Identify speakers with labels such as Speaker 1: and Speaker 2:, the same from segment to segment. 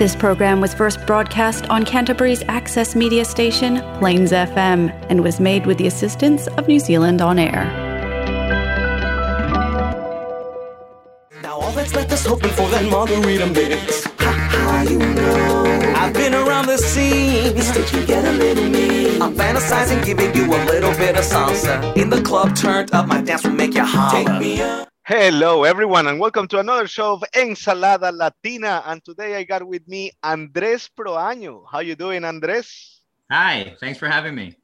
Speaker 1: This program was first broadcast on Canterbury's access media station, Plains FM, and was made with the assistance of New Zealand On Air.
Speaker 2: Now all that's left is hoping for that margarita mix. How you know? I've been around the scene. Did you get a little me? I'm fantasizing, giving you a little bit of salsa. In the club, turned up, my dance will make you holler. Take me up.
Speaker 3: Hello, everyone, and welcome to another show of Ensalada Latina. And today I got with me Andres Proaño. How you doing, Andres?
Speaker 4: Hi, thanks for having me.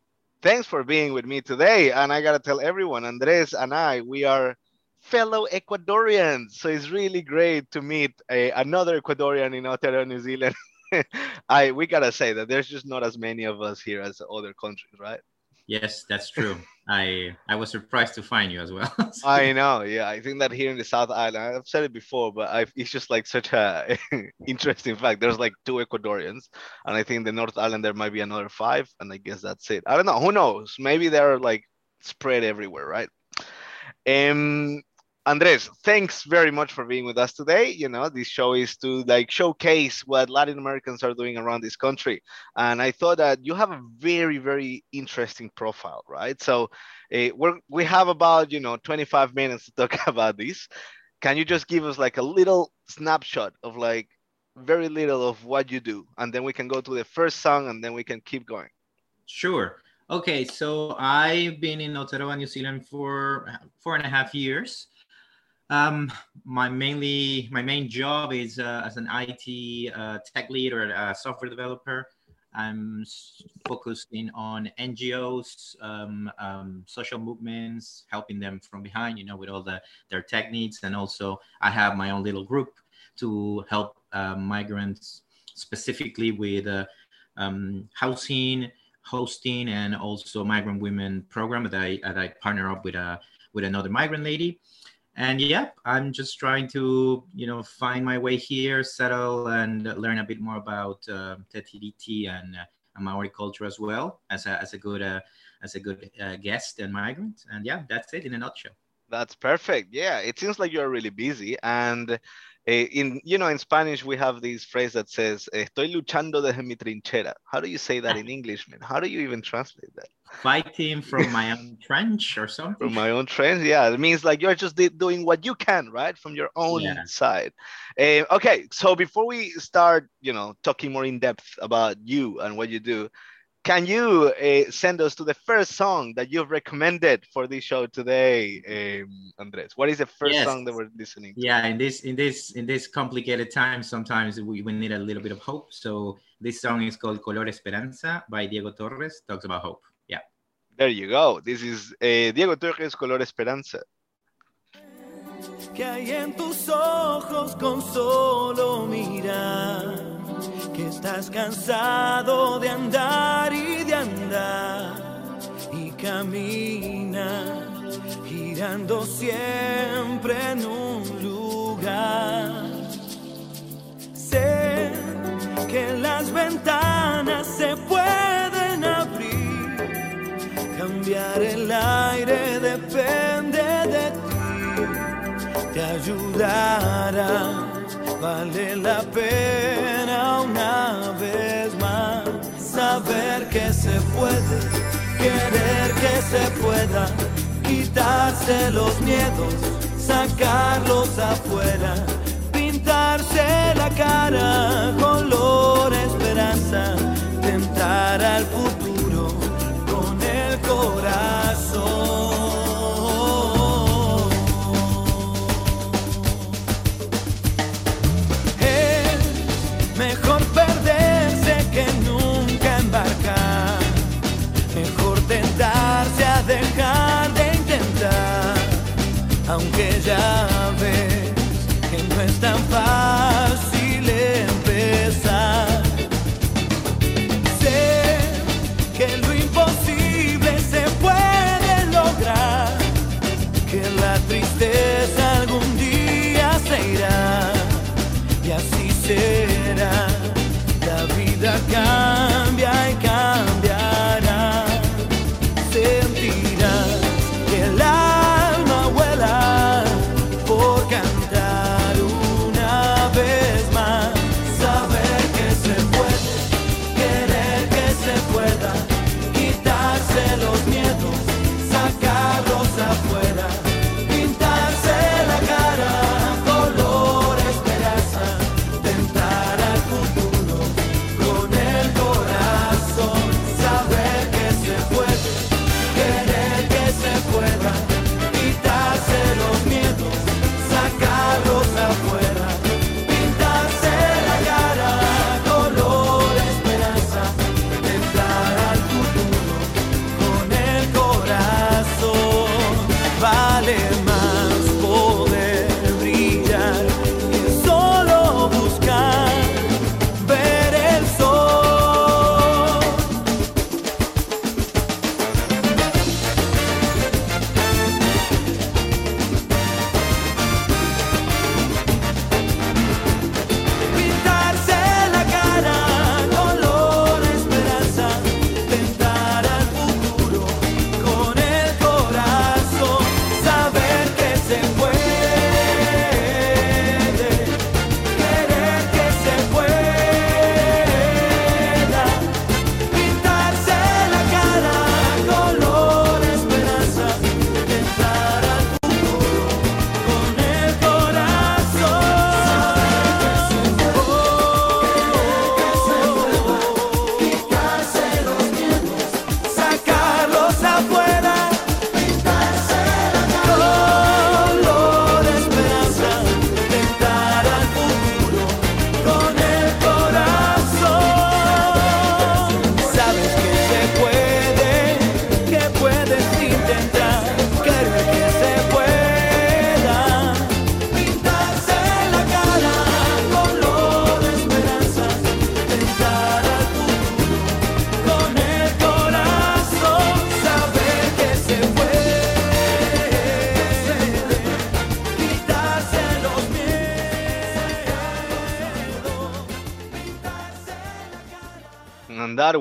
Speaker 3: Thanks for being with me today. And I gotta tell everyone, Andres and I, we are fellow Ecuadorians. So it's really great to meet a, another Ecuadorian in Aotearoa, New Zealand. I we gotta say that there's just not as many of us here as other countries, right?
Speaker 4: Yes, that's true. I I was surprised to find you as well.
Speaker 3: I know, yeah. I think that here in the South Island, I've said it before, but I've, it's just like such a interesting fact. There's like two Ecuadorians, and I think the North Island there might be another five, and I guess that's it. I don't know. Who knows? Maybe they're like spread everywhere, right? Um, Andres, thanks very much for being with us today. You know, this show is to like showcase what Latin Americans are doing around this country. And I thought that you have a very, very interesting profile, right? So uh, we're, we have about, you know, 25 minutes to talk about this. Can you just give us like a little snapshot of like very little of what you do? And then we can go to the first song and then we can keep going.
Speaker 4: Sure. Okay, so I've been in Aotearoa, New Zealand for four and a half years. Um, my mainly my main job is uh, as an IT uh, tech lead or a software developer. I'm focusing on NGOs, um, um, social movements, helping them from behind, you know, with all the their tech needs, and also I have my own little group to help uh, migrants specifically with uh, um, housing, hosting, and also migrant women program that I that I partner up with a uh, with another migrant lady and yeah i'm just trying to you know find my way here settle and learn a bit more about uh, Te Tiriti and uh, maori culture as well as a, as a good uh, as a good uh, guest and migrant. And yeah that's it in a nutshell.
Speaker 3: That's perfect. Yeah it seems like you're really busy. And Eh, in you know in Spanish we have this phrase that says "Estoy luchando desde mi trinchera." How do you say that in English, man? How do you even translate that?
Speaker 4: Fighting from my own trench or something.
Speaker 3: From my own trench, yeah. It means like you're just doing what you can, right, from your own yeah. side. Uh, okay, so before we start, you know, talking more in depth about you and what you do, can you uh, send us to the first song that you've recommended for this show today, um, Andres? What is the first yes. song that we're listening to?
Speaker 4: Yeah, in this in this in this complicated time, sometimes we, we need a little bit of hope. So this song is called Color Esperanza by Diego Torres. Talks about hope. Yeah.
Speaker 3: There you go. This is uh, Diego Torres, Color Esperanza.
Speaker 2: Que hay en tus ojos con solo mirar que estás cansado de andar y de andar y camina girando siempre en un lugar. Sé que las ventanas se pueden abrir, cambiar el aire depende de ti, te ayudará Vale la pena una vez más saber que se puede, querer que se pueda, quitarse los miedos, sacarlos afuera, pintarse la cara, color esperanza, tentar al futuro con el corazón.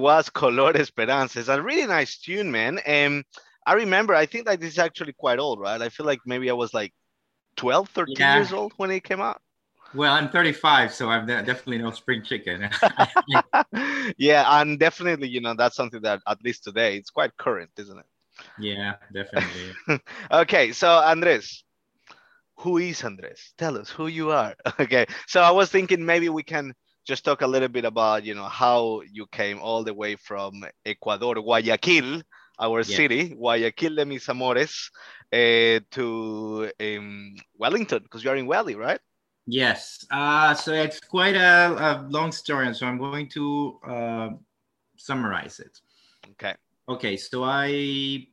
Speaker 3: Was Color Esperanza. It's a really nice tune, man. And I remember, I think that this is actually quite old, right? I feel like maybe I was like 12, 13
Speaker 4: Yeah.
Speaker 3: years old when it came out.
Speaker 4: Well, I'm 35, so I'm definitely no spring chicken.
Speaker 3: yeah, and definitely, you know, that's something that at least today it's quite current, isn't it?
Speaker 4: yeah, definitely.
Speaker 3: Okay, so Andres, who is Andres? Tell us who you are. Okay, so I was thinking maybe we can just talk a little bit about, you know, how you came all the way from Ecuador, Guayaquil, our
Speaker 4: Yeah.
Speaker 3: city, Guayaquil de mis amores, uh, to um, Wellington, because you're in Welly, right?
Speaker 4: Yes. Uh, so it's quite a, a long story, and so I'm going to uh, summarize it.
Speaker 3: Okay.
Speaker 4: Okay, so I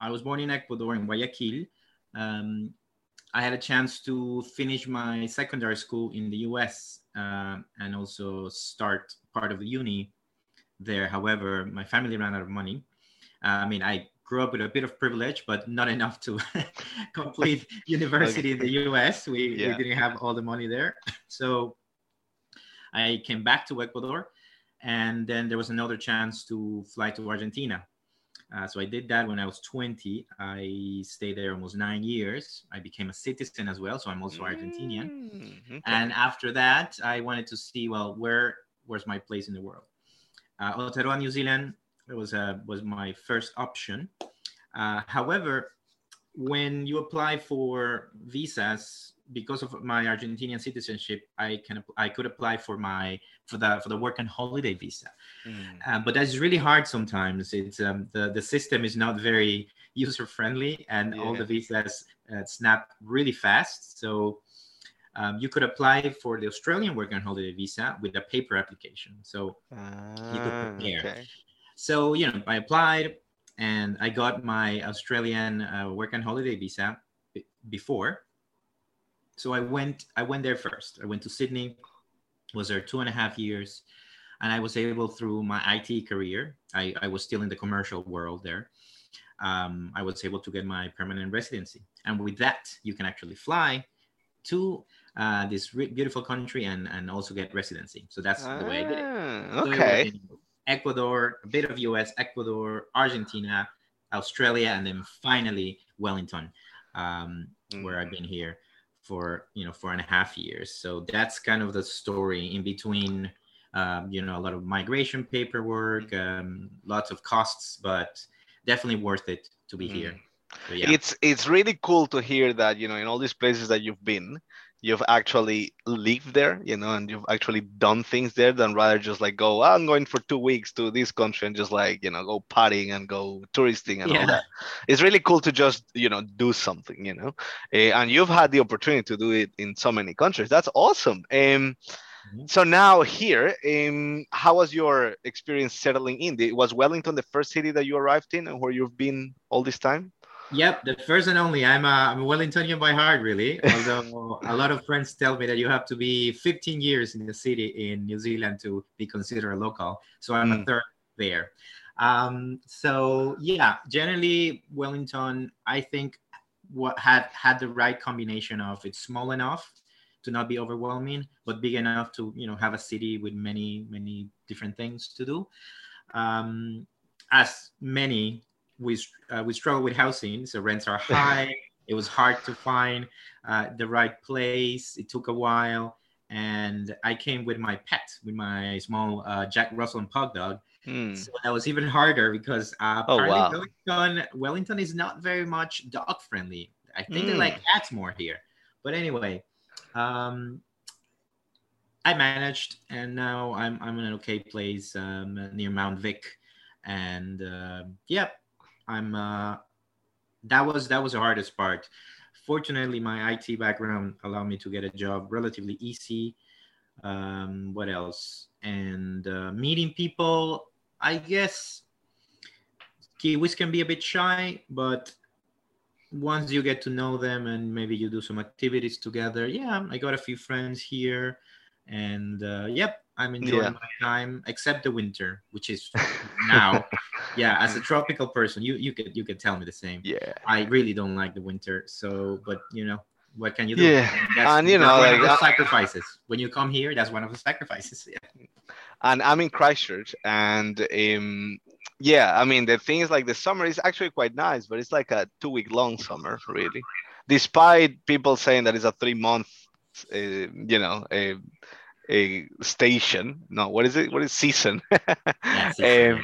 Speaker 4: I was born in Ecuador in Guayaquil. Um, I had a chance to finish my secondary school in the U.S. Uh, and also start part of the uni there. However, my family ran out of money. Uh, I mean, I grew up with a bit of privilege, but not enough to complete university in the U.S. We,
Speaker 3: Yeah.
Speaker 4: we didn't have all the money there, so I came back to Ecuador and then there was another chance to fly to Argentina. Uh, so I did that when I was 20. I stayed there almost nine years. I became a citizen as well, so I'm also Argentinian.
Speaker 3: Mm, okay.
Speaker 4: And after that, I wanted to see well where where's my place in the world. Uh, Aotearoa, New Zealand was uh, was my first option. Uh, however, when you apply for visas, because of my Argentinian citizenship, I can I could apply for my for the for the work and holiday visa.
Speaker 3: Mm.
Speaker 4: Um, but that's really hard sometimes. It's um, the the system is not very user friendly, and all the visas uh, snap really fast. So um, you could apply for the Australian work and holiday visa with a paper application. So
Speaker 3: Ah,
Speaker 4: prepare.
Speaker 3: okay.
Speaker 4: so you know, I applied and I got my Australian uh, work and holiday visa b- before. So I went, I went there first. I went to Sydney, was there two and a half years, and I was able through my IT career. I, I was still in the commercial world there. Um, I was able to get my permanent residency, and with that, you can actually fly to uh, this re- beautiful country and and also get residency. So that's the way I did it.
Speaker 3: Ah,
Speaker 4: So it
Speaker 3: okay.
Speaker 4: in Ecuador, a bit of US, Ecuador, Argentina, Australia, and then finally Wellington, um, where I've been here for you know four and a half years. So that's kind of the story in between. Um, you know, a lot of migration paperwork, um, lots of costs, but definitely worth it to be here. So, yeah.
Speaker 3: It's it's really cool to hear that you know in all these places that you've been, you've actually lived there, you know, and you've actually done things there than rather just like go, "Ah, I'm going for two weeks to this country and just like you know go partying and go touristing and all that. It's really cool to just you know do something, you know, Eh, and you've had the opportunity to do it in so many countries. That's awesome. Um,
Speaker 4: Mhm.
Speaker 3: so now here, um, how was your experience settling in? Was Wellington the first city that you arrived in and where you've been all this time?
Speaker 4: Yep, the first and only. I'm a, I'm a Wellingtonian by heart, really. Although a lot of friends tell me that you have to be 15 years in the city in New Zealand to be considered a local. So I'm
Speaker 3: Mm.
Speaker 4: a third there. Um, so yeah, generally Wellington, I think, what had had the right combination of it's small enough to not be overwhelming, but big enough to you know have a city with many many different things to do. Um, as many we uh, we struggle with housing, so rents are high. it was hard to find uh, the right place. It took a while, and I came with my pet, with my small uh, Jack Russell and Pug dog.
Speaker 3: Hmm.
Speaker 4: So that was even harder because uh,
Speaker 3: Oh, wow.
Speaker 4: Wellington, Wellington is not very much dog friendly. I think they
Speaker 3: Mm.
Speaker 4: like cats more here. But anyway, um, I managed, and now I'm I'm in an okay place um, near Mount Vic, and uh, yep, I'm. Uh, that was that was the hardest part. Fortunately, my IT background allowed me to get a job relatively easy. Um, what else? And uh, meeting people, I guess Kiwis can be a bit shy, but once you get to know them and maybe you do some activities together, yeah, I got a few friends here, and uh, yep, I'm enjoying
Speaker 3: Yeah.
Speaker 4: my time, except the winter, which is now. yeah, as a tropical person, you you could you could tell me the same.
Speaker 3: Yeah.
Speaker 4: I really don't like the winter. So, but you know, what can you do?
Speaker 3: Yeah,
Speaker 4: That's,
Speaker 3: and, you know, like,
Speaker 4: the sacrifices. When you come here, that's one of the sacrifices. Yeah.
Speaker 3: and I'm in Christchurch, and um, yeah, I mean the thing is like the summer is actually quite nice, but it's like a two week long summer, really. Despite people saying that it's a three month, uh, you know, a a station. No, what is it? What is season?
Speaker 4: Yeah, season,
Speaker 3: um,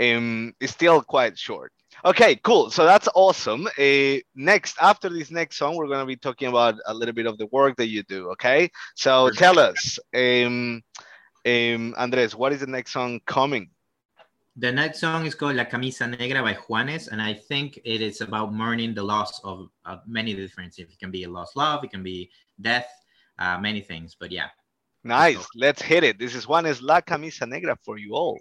Speaker 3: um, it's still quite short. Okay, cool. So that's awesome. Uh, next, after this next song, we're going to be talking about a little bit of the work that you do. Okay, so
Speaker 4: Perfect.
Speaker 3: tell us, um, um, Andres, what is the next song coming?
Speaker 4: The next song is called La Camisa Negra by Juanes, and I think it is about mourning the loss of, of many different things. It can be a lost love, it can be death, uh, many things. But yeah,
Speaker 3: Nice. Let's hit it. This is one is La Camisa Negra for you all.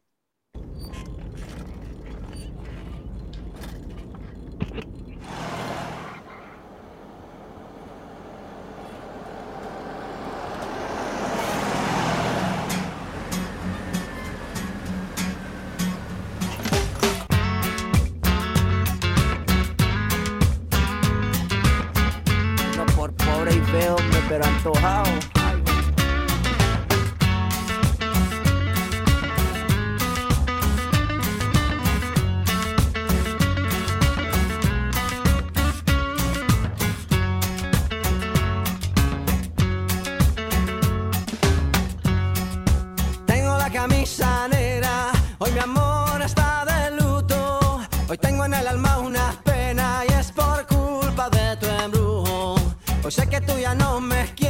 Speaker 5: Camisa negra, hoy mi amor está de luto. Hoy tengo en el alma una pena y es por culpa de tu embrujo. Hoy sé que tú ya no me quieres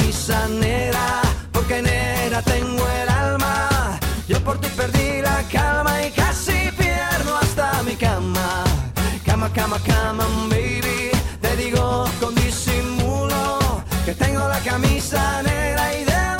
Speaker 5: camisa negra porque negra tengo el alma. Yo por ti perdí la calma y casi pierdo hasta mi cama. Cama, cama, cama, baby. Te digo con disimulo que tengo la camisa negra y debajo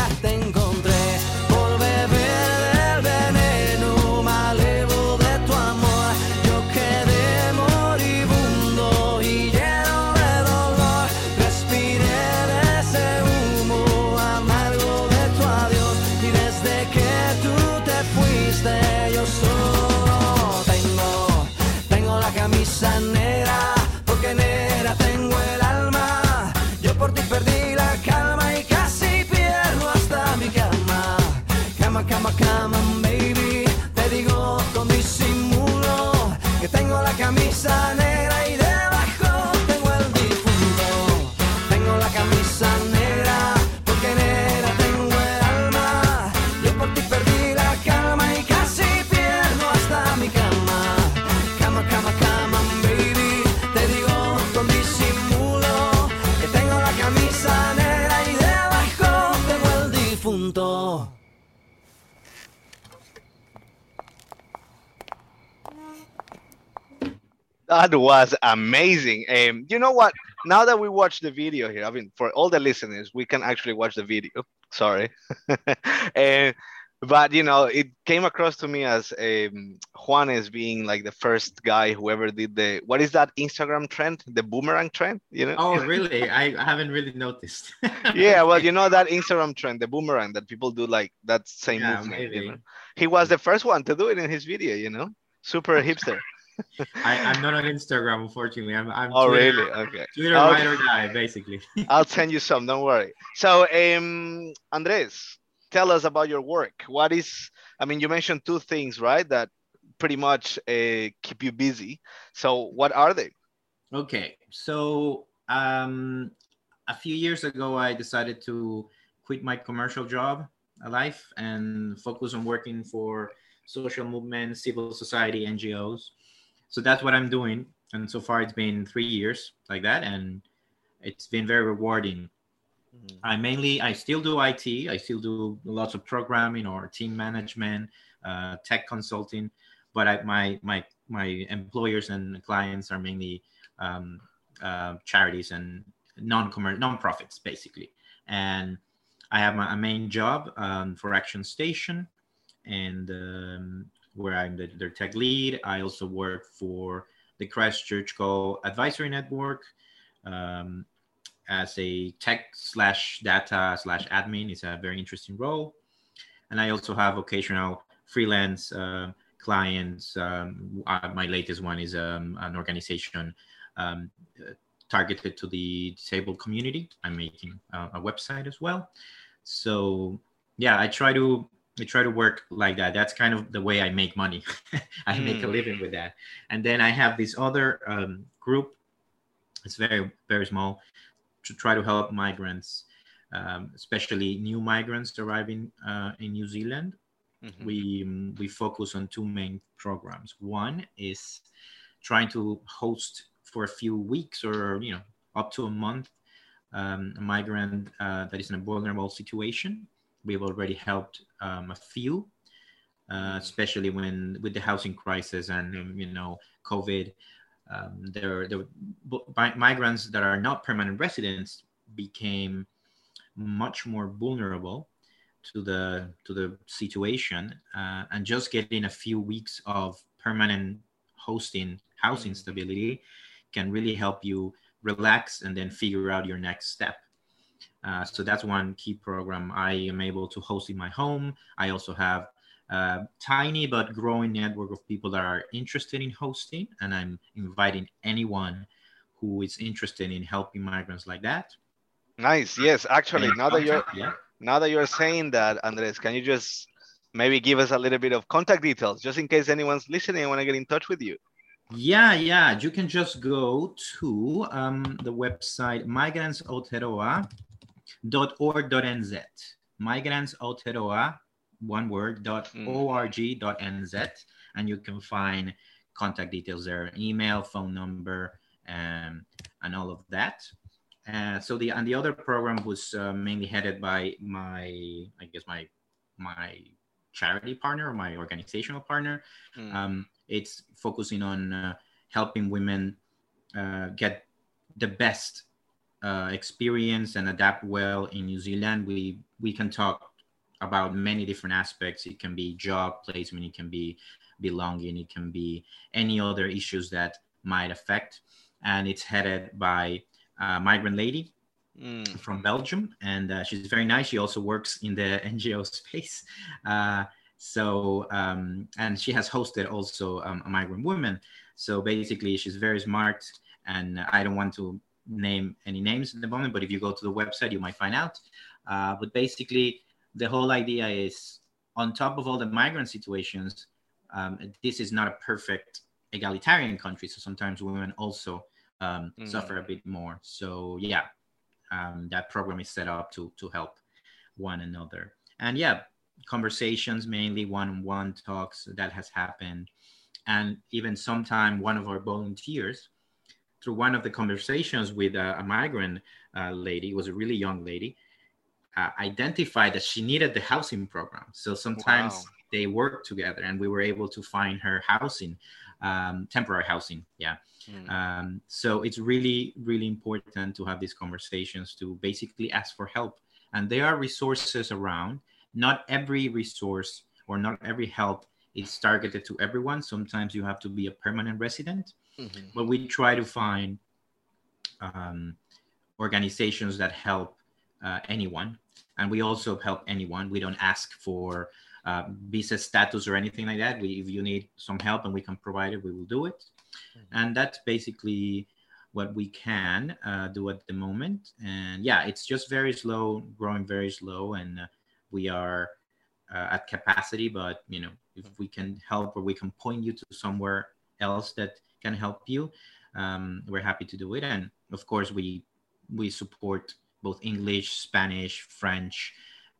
Speaker 5: la
Speaker 3: That was amazing. Um, you know what? Now that we watch the video here, I mean, for all the listeners, we can actually watch the video. Sorry. but you know, it came across to me as um, Juanes being like the first guy who ever did the what is that Instagram trend, the boomerang trend, you know?
Speaker 4: Oh, really? I haven't really noticed.
Speaker 3: yeah, well, you know that Instagram trend, the boomerang that people do like that same
Speaker 4: Yeah,
Speaker 3: movement.
Speaker 4: maybe.
Speaker 3: You know? He was the first one to do it in his video, you know, super hipster.
Speaker 4: I, I'm not on Instagram, unfortunately. I'm, I'm
Speaker 3: Oh,
Speaker 4: Twitter,
Speaker 3: really? Okay.
Speaker 4: Twitter
Speaker 3: Okay.
Speaker 4: ride or die, basically.
Speaker 3: I'll send you some. Don't worry. So, um, Andres, tell us about your work. What is? I mean, you mentioned two things, right? That pretty much uh, keep you busy. So, what are they?
Speaker 4: Okay, so um, a few years ago, I decided to quit my commercial job, life, and focus on working for social movements, civil society, NGOs. So that's what I'm doing, and so far it's been three years like that, and it's been very rewarding. I mainly, I still do IT. I still do lots of programming or team management, uh, tech consulting, but I, my my my employers and clients are mainly um, uh, charities and non-commercial non-profits basically. And I have my a main job um, for ActionStation, and um, where I'm the, their tech lead. I also work for the Christchurch Go Advisory Network. Um, as a tech slash data slash admin is a very interesting role and i also have occasional freelance uh, clients um, uh, my latest one is um, an organization um, targeted to the disabled community i'm making uh, a website as well so yeah i try to i try to work like that that's kind of the way i make money i make a
Speaker 3: Mm.
Speaker 4: living with that and then i have this other um, group it's very very small to try to help migrants, um, especially new migrants arriving uh, in New Zealand.
Speaker 3: Mhm.
Speaker 4: We um, we focus on two main programs. One is trying to host for a few weeks or you know up to a month um, a migrant uh, that is in a vulnerable situation. We've already helped um, a few, uh, especially when with the housing crisis and um, you know COVID um, there, there migrants that are not permanent residents became much more vulnerable to the to the situation uh, and just getting a few weeks of permanent hosting housing stability can really help you relax and then figure out your next step uh, so that's one key program i am able to host in my home i also have a tiny but growing network of people that are interested in hosting and i'm inviting anyone who is interested in helping migrants like that
Speaker 3: Nice. Yes, actually, now that you're
Speaker 4: yeah
Speaker 3: now that you're saying that, Andres, can you just maybe give us a little bit of contact details, just in case anyone's listening and want to get in touch with you?
Speaker 4: Yeah, yeah. You can just go to um, the website migrantsaotearoa.org.nz. Migrantsaotearoa, one word, dot org dot nz, and you can find contact details there, email, phone number, um, and all of that. Uh, so the and the other program was uh, mainly headed by my, I guess my my charity partner or my organizational partner.
Speaker 3: Mm.
Speaker 4: Um, it's focusing on uh, helping women uh, get the best uh, experience and adapt well in New Zealand. We we can talk about many different aspects. It can be job placement, it can be belonging, it can be any other issues that might affect. And it's headed by a migrant lady
Speaker 3: Mm.
Speaker 4: from Belgium, and uh, she's very nice. She also works in the NGO space. Uh, so, um, and she has hosted also um, a migrant woman. So basically, she's very smart, and I don't want to name any names at the moment, but if you go to the website, you might find out. Uh, but basically, the whole idea is on top of all the migrant situations, um, this is not a perfect egalitarian country. So sometimes women also um,
Speaker 3: Mm.
Speaker 4: suffer a bit more. So yeah, um, that program is set up to to help one another. And yeah, conversations mainly one-on-one talks that has happened, and even sometime one of our volunteers through one of the conversations with a, a migrant uh, lady, was a really young lady, uh, identified that she needed the housing program. So sometimes
Speaker 3: Wow.
Speaker 4: they work together, and we were able to find her housing, um, temporary housing. Yeah.
Speaker 3: Mm.
Speaker 4: Um, so it's really, really important to have these conversations to basically ask for help. And there are resources around. not every resource or not every help is targeted to everyone. Sometimes you have to be a permanent resident,
Speaker 3: Mhm.
Speaker 4: but we try to find um, organizations that help uh, anyone, and we also help anyone. We don't ask for uh, visa status or anything like that. We, if you need some help and we can provide it, we will do it. And that's basically what we can uh, do at the moment. And yeah, it's just very slow, growing very slow, and uh, we are uh, at capacity. But you know, if we can help or we can point you to somewhere else that can help you, um, we're happy to do it. And of course, we we support both English, Spanish, French,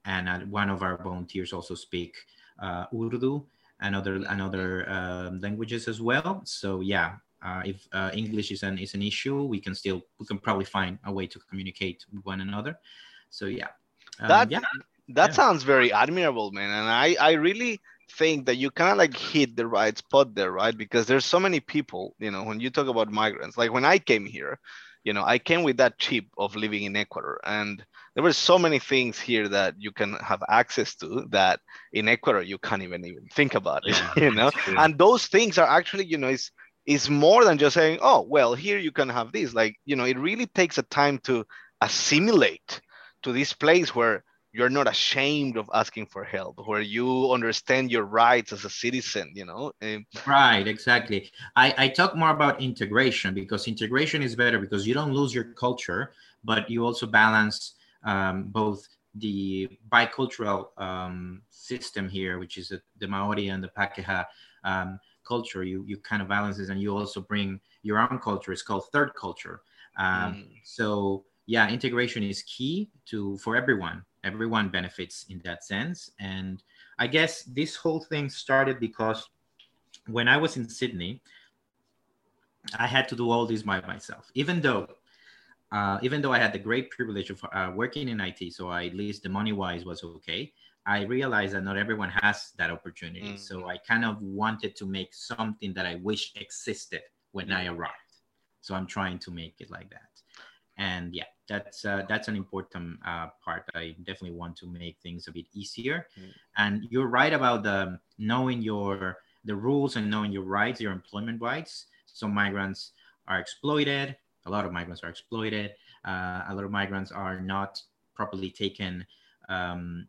Speaker 4: and uh, one of our volunteers also speak uh, Urdu and other and other um, languages as well. So yeah, uh, if uh, English is an is an issue, we can still we can probably find a way to communicate with one another. So yeah, Um,
Speaker 3: That-
Speaker 4: yeah,
Speaker 3: that
Speaker 4: Yeah.
Speaker 3: sounds very admirable man and i i really think that you kind of like hit the right spot there right? Because there's so many people you know when you talk about migrants like when i came here you know i came with that chip of living in ecuador and there were so many things here that you can have access to that in ecuador you can't even even think about it
Speaker 4: Yeah,
Speaker 3: you know?
Speaker 4: true.
Speaker 3: and those things are actually you know is is more than just saying oh well here you can have this. Like you know it really takes a time to assimilate to this place where you're not ashamed of asking for help where you understand your rights as a citizen you know Um,
Speaker 4: Right, exactly. I, I talk more about integration because integration is better because you don't lose your culture, but you also balance um, both the bicultural um, system here, which is the, the Maori and the Pakeha um, culture. You you kind of balance this, and you also bring your own culture. It's called third culture. Um,
Speaker 3: Mm.
Speaker 4: So yeah, integration is key to for everyone. Everyone benefits in that sense, and I guess this whole thing started because when I was in Sydney, I had to do all this by myself. Even though, uh, even though I had the great privilege of uh, working in IT, so I, at least the money wise was okay. I realized that not everyone has that opportunity.
Speaker 3: Mm.
Speaker 4: So I kind of wanted to make something that I wish existed when I arrived. So I'm trying to make it like that. And yeah, that's uh, that's an important uh, part. I definitely want to make things a bit easier.
Speaker 3: Mm.
Speaker 4: And you're right about the knowing your the rules and knowing your rights, your employment rights. so migrants are exploited. A lot of migrants are exploited. Uh, a lot of migrants are not properly taken um,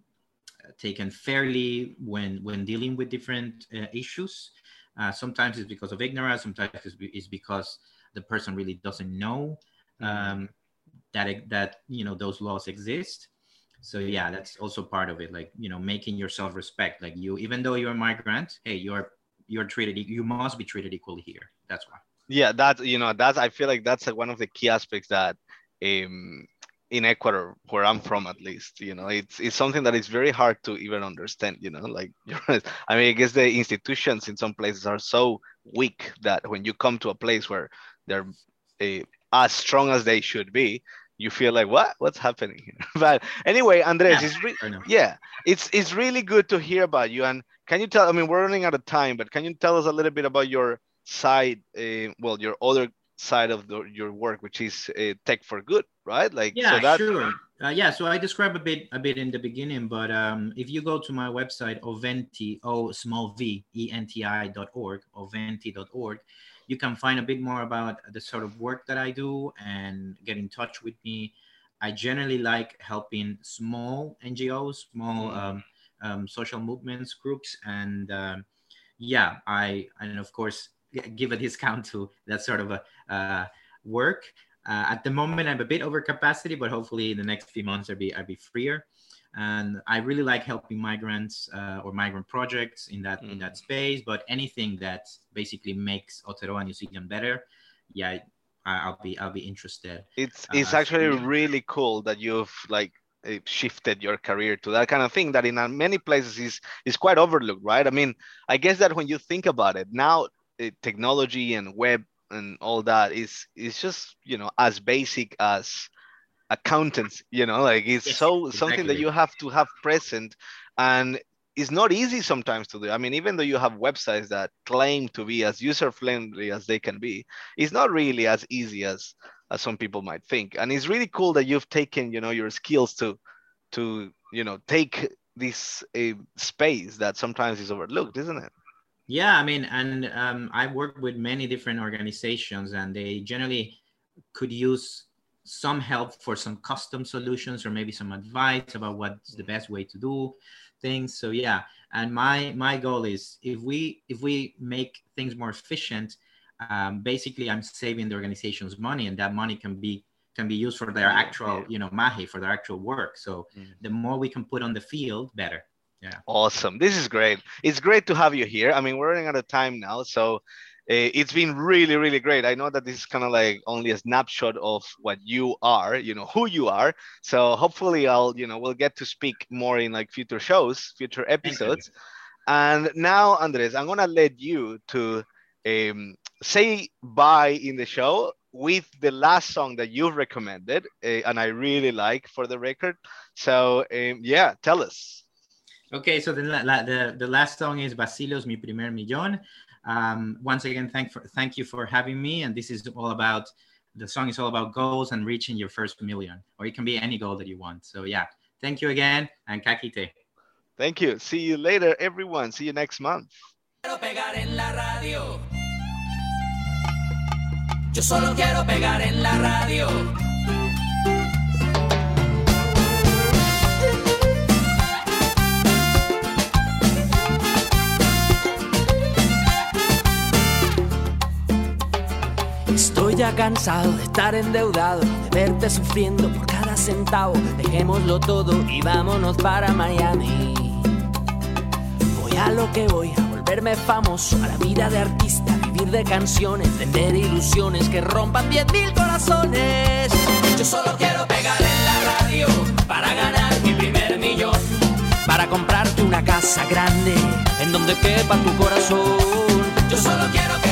Speaker 4: taken fairly when when dealing with different uh, issues. Uh, sometimes it's because of ignorance. Sometimes it's, it's because the person really doesn't know um, that that you know those laws exist. So yeah, that's also part of it. Like you know, making yourself respect. Like you, even though you're a migrant, hey, you're you're treated. You must be treated equally here. That's why.
Speaker 3: yeah that's you know that's i feel like that's one of the key aspects that um in ecuador where i'm from at least you know it's it's something that is very hard to even understand you know like i mean i guess the institutions in some places are so weak that when you come to a place where they're uh, as strong as they should be you feel like what? What's happening but anyway andres
Speaker 4: Yeah,
Speaker 3: it's re- yeah it's it's really good to hear about you. And can you tell i mean we're running out of time but can you tell us a little bit about your side uh, well your other side of the, your work which is uh, tech for good right? Like
Speaker 4: Yeah,
Speaker 3: so that
Speaker 4: sure. Uh, yeah, so I described a bit a bit in the beginning, but um, if you go to my website oventi o small v e n t i dot org oventi.org, you can find a bit more about the sort of work that I do and get in touch with me. I generally like helping small NGOs, small
Speaker 3: Mm.
Speaker 4: um, um, social movements groups, and um, yeah, I and of course give a discount to that sort of a uh, work. Uh, at the moment, I'm a bit over capacity, but hopefully in the next few months I'll be I'll be freer. And I really like helping migrants uh, or migrant projects in that in that space. But anything that basically makes Otero Aotearoa New Zealand better, yeah, I, I'll be I'll be interested.
Speaker 3: it's
Speaker 4: Uh,
Speaker 3: it's actually
Speaker 4: yeah.
Speaker 3: really cool that you've like uh, shifted your career to that kind of thing that in uh, many places is is quite overlooked right i mean i guess that when you think about it now uh, technology and web and all that is is just you know as basic as accountants you know like it's
Speaker 4: Yes,
Speaker 3: so something that you have to have present and it's not easy sometimes to do. I mean even though you have websites that claim to be as user friendly as they can be it's not really as easy as as some people might think. And it's really cool that you've taken you know your skills to to you know take this uh, space that sometimes is overlooked, isn't it?
Speaker 4: Yeah, I mean, and um, I work with many different organizations, and they generally could use some help for some custom solutions or maybe some advice about what's the best way to do things. So yeah, and my my goal is if we if we make things more efficient, um, basically I'm saving the organization's money, and that money can be can be used for their actual you know mahi for their actual work. So mm. the more we can put on the field, better. Yeah.
Speaker 3: Awesome. This is great. It's great to have you here. I mean, we're running out of time now, so it's been really, really great. I know that this is kind of like only a snapshot of what you are, you know, who you are. So hopefully, I'll, you know, we'll get to speak more in like future shows, future episodes. And now, Andres, I'm gonna let you to um, say bye in the show with the last song that you've recommended, uh, and I really like for the record. So um, yeah, tell us.
Speaker 4: Okay, so the, the, the last song is Bacilos, Mi Primer Millón. Um, once again, thank, for, thank you for having me. And this is all about, the song is all about goals and reaching your first million, or it can be any goal that you want. So yeah, thank you again and ka kite.
Speaker 3: Thank you. See you later, everyone. See you next month. Yo solo quiero pegar en la radio.
Speaker 2: Estoy ya cansado de estar endeudado, de verte sufriendo por cada centavo. Dejémoslo todo y vámonos para Miami. Voy a lo que voy, a volverme famoso, a la vida de artista, vivir de canciones, vender ilusiones que rompan 10.000 corazones. Yo solo quiero pegar en la radio para ganar mi primer millón. Para comprarte una casa grande en donde quepa tu corazón. Yo solo quiero que